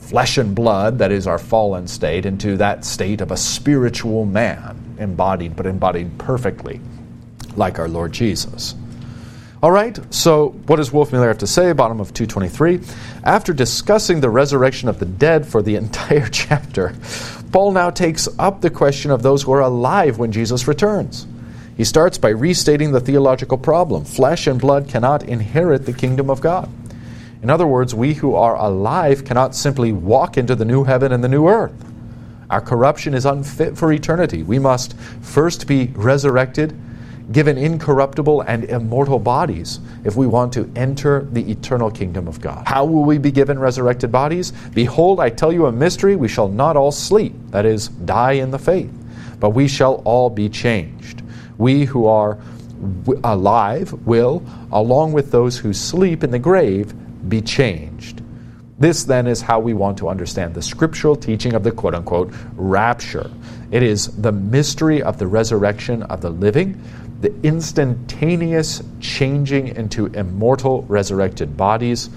flesh and blood, that is our fallen state, into that state of a spiritual man, embodied, but embodied perfectly, like our Lord Jesus. All right, so what does Wolfmueller have to say? Bottom of 223. After discussing the resurrection of the dead for the entire chapter, Paul now takes up the question of those who are alive when Jesus returns. He starts by restating the theological problem flesh and blood cannot inherit the kingdom of God. In other words, we who are alive cannot simply walk into the new heaven and the new earth. Our corruption is unfit for eternity. We must first be resurrected given incorruptible and immortal bodies if we want to enter the eternal kingdom of God. How will we be given resurrected bodies? Behold, I tell you a mystery. We shall not all sleep, that is, die in the faith, but we shall all be changed. We who are alive will, along with those who sleep in the grave, be changed. This then is how we want to understand the scriptural teaching of the quote unquote rapture. It is the mystery of the resurrection of the living the instantaneous changing into immortal resurrected bodies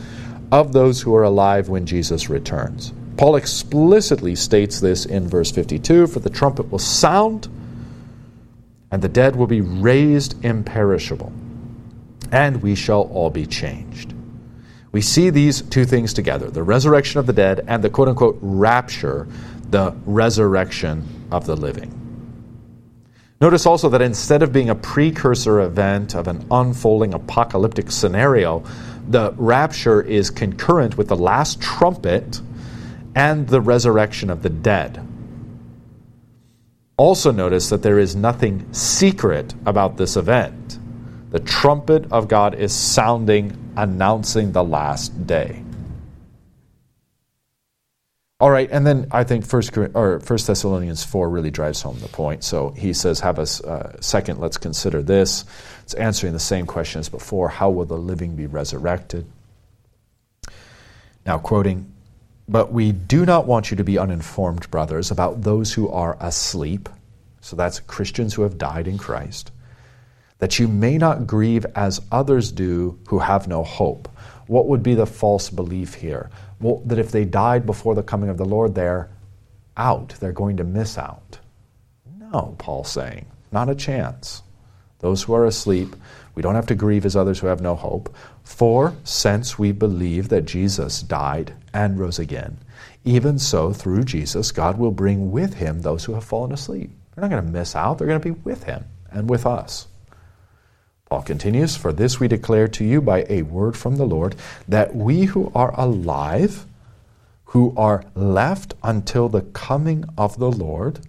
of those who are alive when Jesus returns. Paul explicitly states this in verse 52 For the trumpet will sound, and the dead will be raised imperishable, and we shall all be changed. We see these two things together the resurrection of the dead and the quote unquote rapture, the resurrection of the living. Notice also that instead of being a precursor event of an unfolding apocalyptic scenario, the rapture is concurrent with the last trumpet and the resurrection of the dead. Also, notice that there is nothing secret about this event. The trumpet of God is sounding, announcing the last day. All right, and then I think First or First Thessalonians four really drives home the point. So he says, "Have a uh, second. Let's consider this." It's answering the same question as before: How will the living be resurrected? Now, quoting, "But we do not want you to be uninformed, brothers, about those who are asleep." So that's Christians who have died in Christ. That you may not grieve as others do who have no hope. What would be the false belief here? well, that if they died before the coming of the Lord, they're out. They're going to miss out. No, Paul's saying, not a chance. Those who are asleep, we don't have to grieve as others who have no hope. For since we believe that Jesus died and rose again, even so, through Jesus, God will bring with him those who have fallen asleep. They're not going to miss out, they're going to be with him and with us. Paul continues, For this we declare to you by a word from the Lord, that we who are alive, who are left until the coming of the Lord,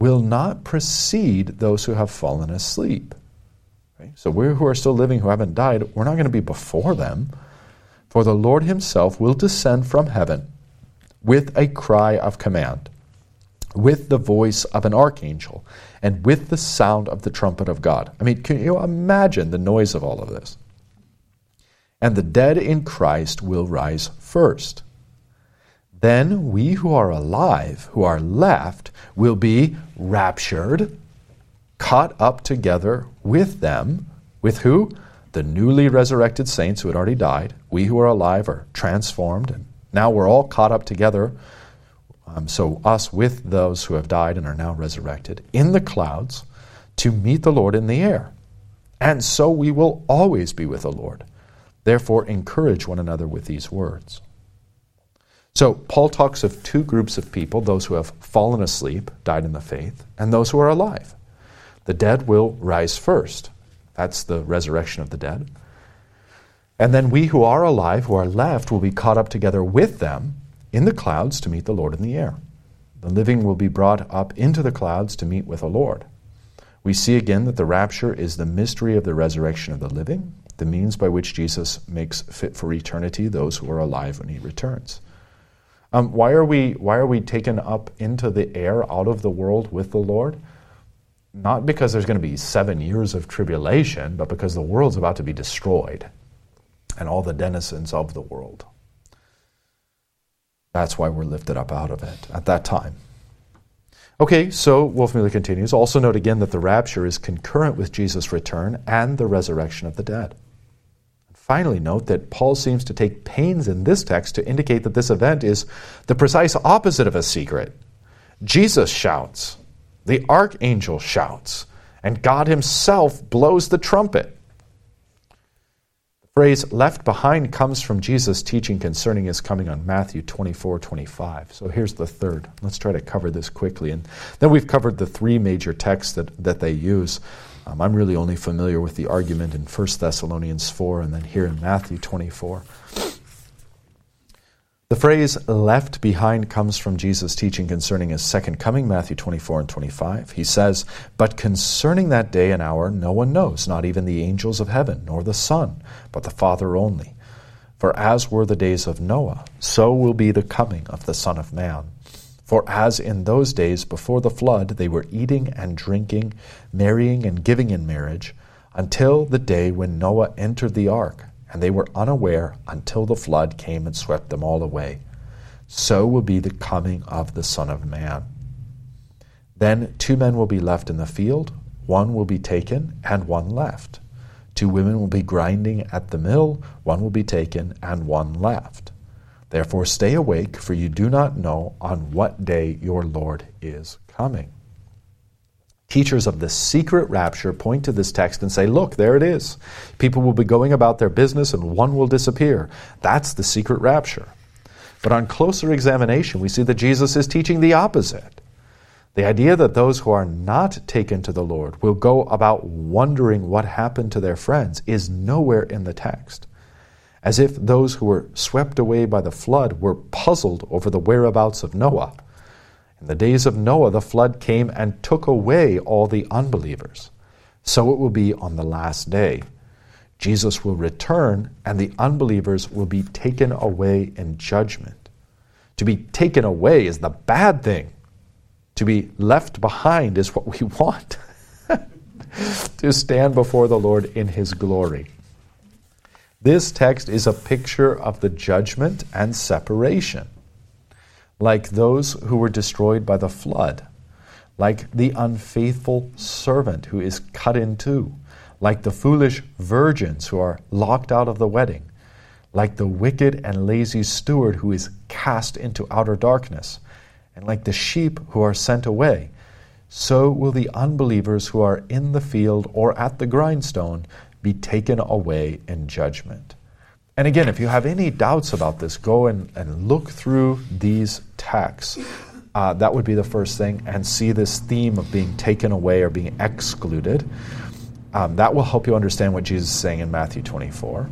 will not precede those who have fallen asleep. Right? So we who are still living, who haven't died, we're not going to be before them. For the Lord himself will descend from heaven with a cry of command with the voice of an archangel and with the sound of the trumpet of God. I mean, can you imagine the noise of all of this? And the dead in Christ will rise first. Then we who are alive, who are left, will be raptured, caught up together with them. With who? The newly resurrected saints who had already died. We who are alive are transformed and Now we're all caught up together, um, so us with those who have died and are now resurrected, in the clouds to meet the Lord in the air. And so we will always be with the Lord. Therefore, encourage one another with these words. So, Paul talks of two groups of people those who have fallen asleep, died in the faith, and those who are alive. The dead will rise first. That's the resurrection of the dead. And then we who are alive, who are left, will be caught up together with them in the clouds to meet the Lord in the air. The living will be brought up into the clouds to meet with the Lord. We see again that the rapture is the mystery of the resurrection of the living, the means by which Jesus makes fit for eternity those who are alive when he returns. Um, why, are we, why are we taken up into the air out of the world with the Lord? Not because there's going to be seven years of tribulation, but because the world's about to be destroyed and all the denizens of the world. That's why we're lifted up out of it at that time. Okay, so Wolfmueller continues. Also note again that the rapture is concurrent with Jesus' return and the resurrection of the dead. Finally, note that Paul seems to take pains in this text to indicate that this event is the precise opposite of a secret. Jesus shouts, the archangel shouts, and God himself blows the trumpet phrase left behind comes from Jesus' teaching concerning his coming on Matthew 24 25. So here's the third. Let's try to cover this quickly. And then we've covered the three major texts that, that they use. Um, I'm really only familiar with the argument in 1 Thessalonians 4 and then here in Matthew 24. The phrase left behind comes from Jesus' teaching concerning his second coming, Matthew 24 and 25. He says, But concerning that day and hour, no one knows, not even the angels of heaven, nor the Son, but the Father only. For as were the days of Noah, so will be the coming of the Son of Man. For as in those days before the flood they were eating and drinking, marrying and giving in marriage, until the day when Noah entered the ark and they were unaware until the flood came and swept them all away. So will be the coming of the Son of Man. Then two men will be left in the field, one will be taken, and one left. Two women will be grinding at the mill, one will be taken, and one left. Therefore stay awake, for you do not know on what day your Lord is coming. Teachers of the secret rapture point to this text and say, look, there it is. People will be going about their business and one will disappear. That's the secret rapture. But on closer examination, we see that Jesus is teaching the opposite. The idea that those who are not taken to the Lord will go about wondering what happened to their friends is nowhere in the text. As if those who were swept away by the flood were puzzled over the whereabouts of Noah. In the days of Noah, the flood came and took away all the unbelievers. So it will be on the last day. Jesus will return, and the unbelievers will be taken away in judgment. To be taken away is the bad thing. To be left behind is what we want. to stand before the Lord in his glory. This text is a picture of the judgment and separation like those who were destroyed by the flood, like the unfaithful servant who is cut in two, like the foolish virgins who are locked out of the wedding, like the wicked and lazy steward who is cast into outer darkness, and like the sheep who are sent away. So will the unbelievers who are in the field or at the grindstone be taken away in judgment. And again, if you have any doubts about this, go and, and look through these texts. Uh, that would be the first thing, and see this theme of being taken away or being excluded. Um, that will help you understand what Jesus is saying in Matthew 24.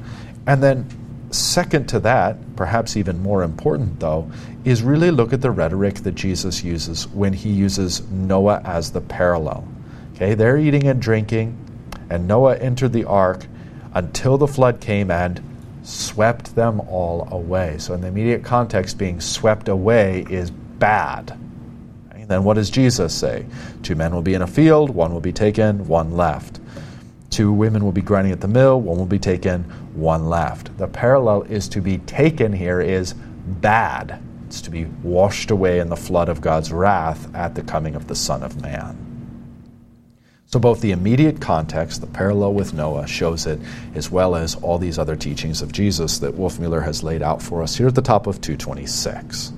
And then, second to that, perhaps even more important though, is really look at the rhetoric that Jesus uses when he uses Noah as the parallel. Okay, they're eating and drinking, and Noah entered the ark until the flood came and swept them all away. So, in the immediate context, being swept away is bad. And then what does Jesus say? Two men will be in a field, one will be taken, one left. Two women will be grinding at the mill, one will be taken, one left. The parallel is to be taken here is bad. It's to be washed away in the flood of God's wrath at the coming of the Son of Man. So, both the immediate context, the parallel with Noah, shows it, as well as all these other teachings of Jesus that Wolfmueller has laid out for us here at the top of 226.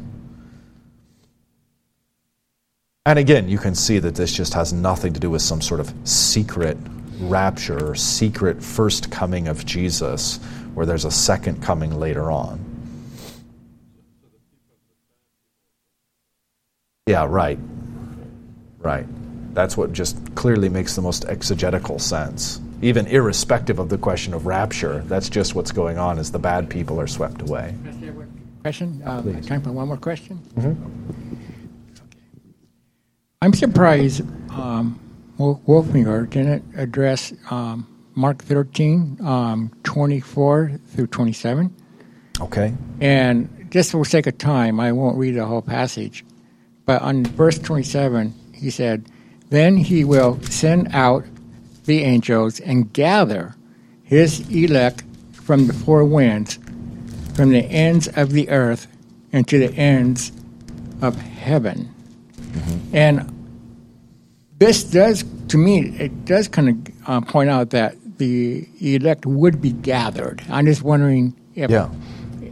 And again, you can see that this just has nothing to do with some sort of secret rapture secret first coming of Jesus, where there's a second coming later on. Yeah, right. Right. That's what just clearly makes the most exegetical sense. Even irrespective of the question of rapture, that's just what's going on is the bad people are swept away. Question? Uh, time for one more question? Mm-hmm. I'm surprised um, Wolfmueller didn't address um, Mark 13, um, 24 through 27. Okay. And just for sake of time, I won't read the whole passage. But on verse 27, he said, Then he will send out the angels and gather his elect from the four winds, from the ends of the earth and to the ends of heaven. Mm-hmm. And this does, to me, it does kind of uh, point out that the elect would be gathered. I'm just wondering if, yeah.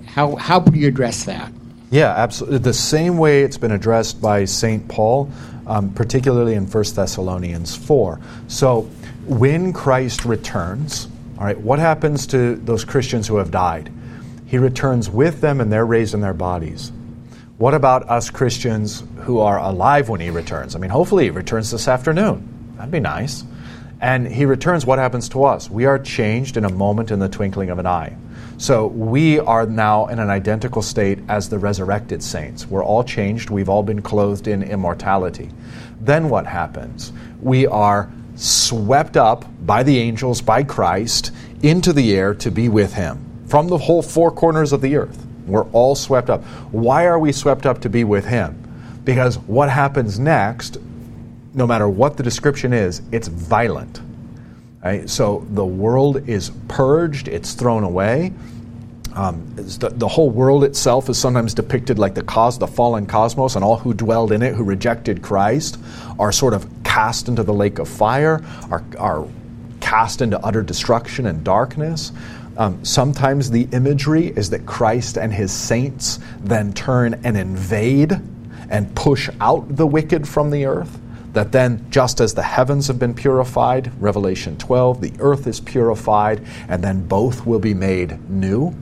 how, how would you address that? Yeah, absolutely. The same way it's been addressed by St. Paul, um, particularly in 1 Thessalonians 4. So when Christ returns, all right, what happens to those Christians who have died? He returns with them and they're raised in their bodies. What about us Christians who are alive when he returns? I mean, hopefully he returns this afternoon. That'd be nice. And he returns, what happens to us? We are changed in a moment in the twinkling of an eye. So we are now in an identical state as the resurrected saints. We're all changed. We've all been clothed in immortality. Then what happens? We are swept up by the angels, by Christ, into the air to be with him from the whole four corners of the earth. We're all swept up. Why are we swept up to be with Him? Because what happens next, no matter what the description is, it's violent. Right? So the world is purged, it's thrown away. Um, the, the, whole world itself is sometimes depicted like the cos, the fallen cosmos, and all who dwelled in it, who rejected Christ, are sort of cast into the lake of fire, are, are cast into utter destruction and darkness. Um, sometimes the imagery is that Christ and his saints then turn and invade and push out the wicked from the earth. That then, just as the heavens have been purified, Revelation 12, the earth is purified, and then both will be made new.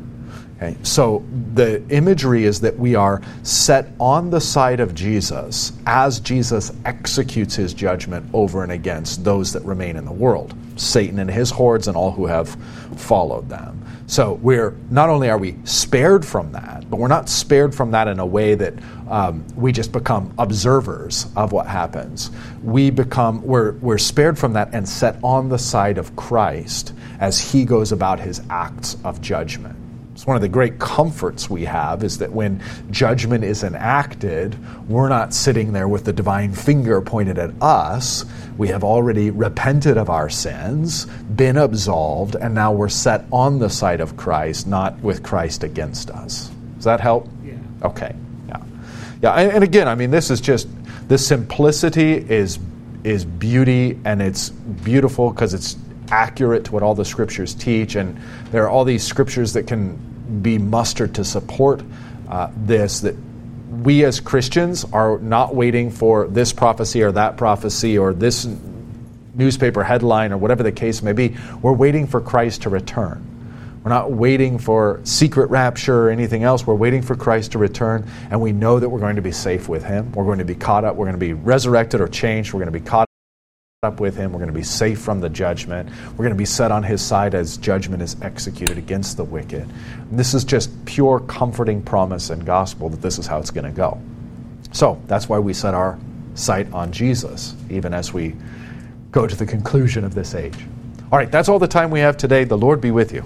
Okay, so the imagery is that we are set on the side of Jesus as Jesus executes his judgment over and against those that remain in the world. Satan and his hordes and all who have followed them. So we're not only are we spared from that, but we're not spared from that in a way that um, we just become observers of what happens. We become we're we're spared from that and set on the side of Christ as he goes about his acts of judgment. It's one of the great comforts we have is that when judgment is enacted, we're not sitting there with the divine finger pointed at us. We have already repented of our sins, been absolved, and now we're set on the side of Christ, not with Christ against us. Does that help? Yeah. Okay. Yeah. Yeah. And, and again, I mean, this is just the simplicity is is beauty, and it's beautiful because it's accurate to what all the scriptures teach, and there are all these scriptures that can be mustered to support uh, this that we as Christians are not waiting for this prophecy or that prophecy or this newspaper headline or whatever the case may be. We're waiting for Christ to return. We're not waiting for secret rapture or anything else. We're waiting for Christ to return, and we know that we're going to be safe with Him. We're going to be caught up. We're going to be resurrected or changed. We're going to be caught up with him. We're going to be safe from the judgment. We're going to be set on his side as judgment is executed against the wicked. And this is just pure comforting promise and gospel that this is how it's going to go. So that's why we set our sight on Jesus, even as we go to the conclusion of this age. All right, that's all the time we have today. The Lord be with you.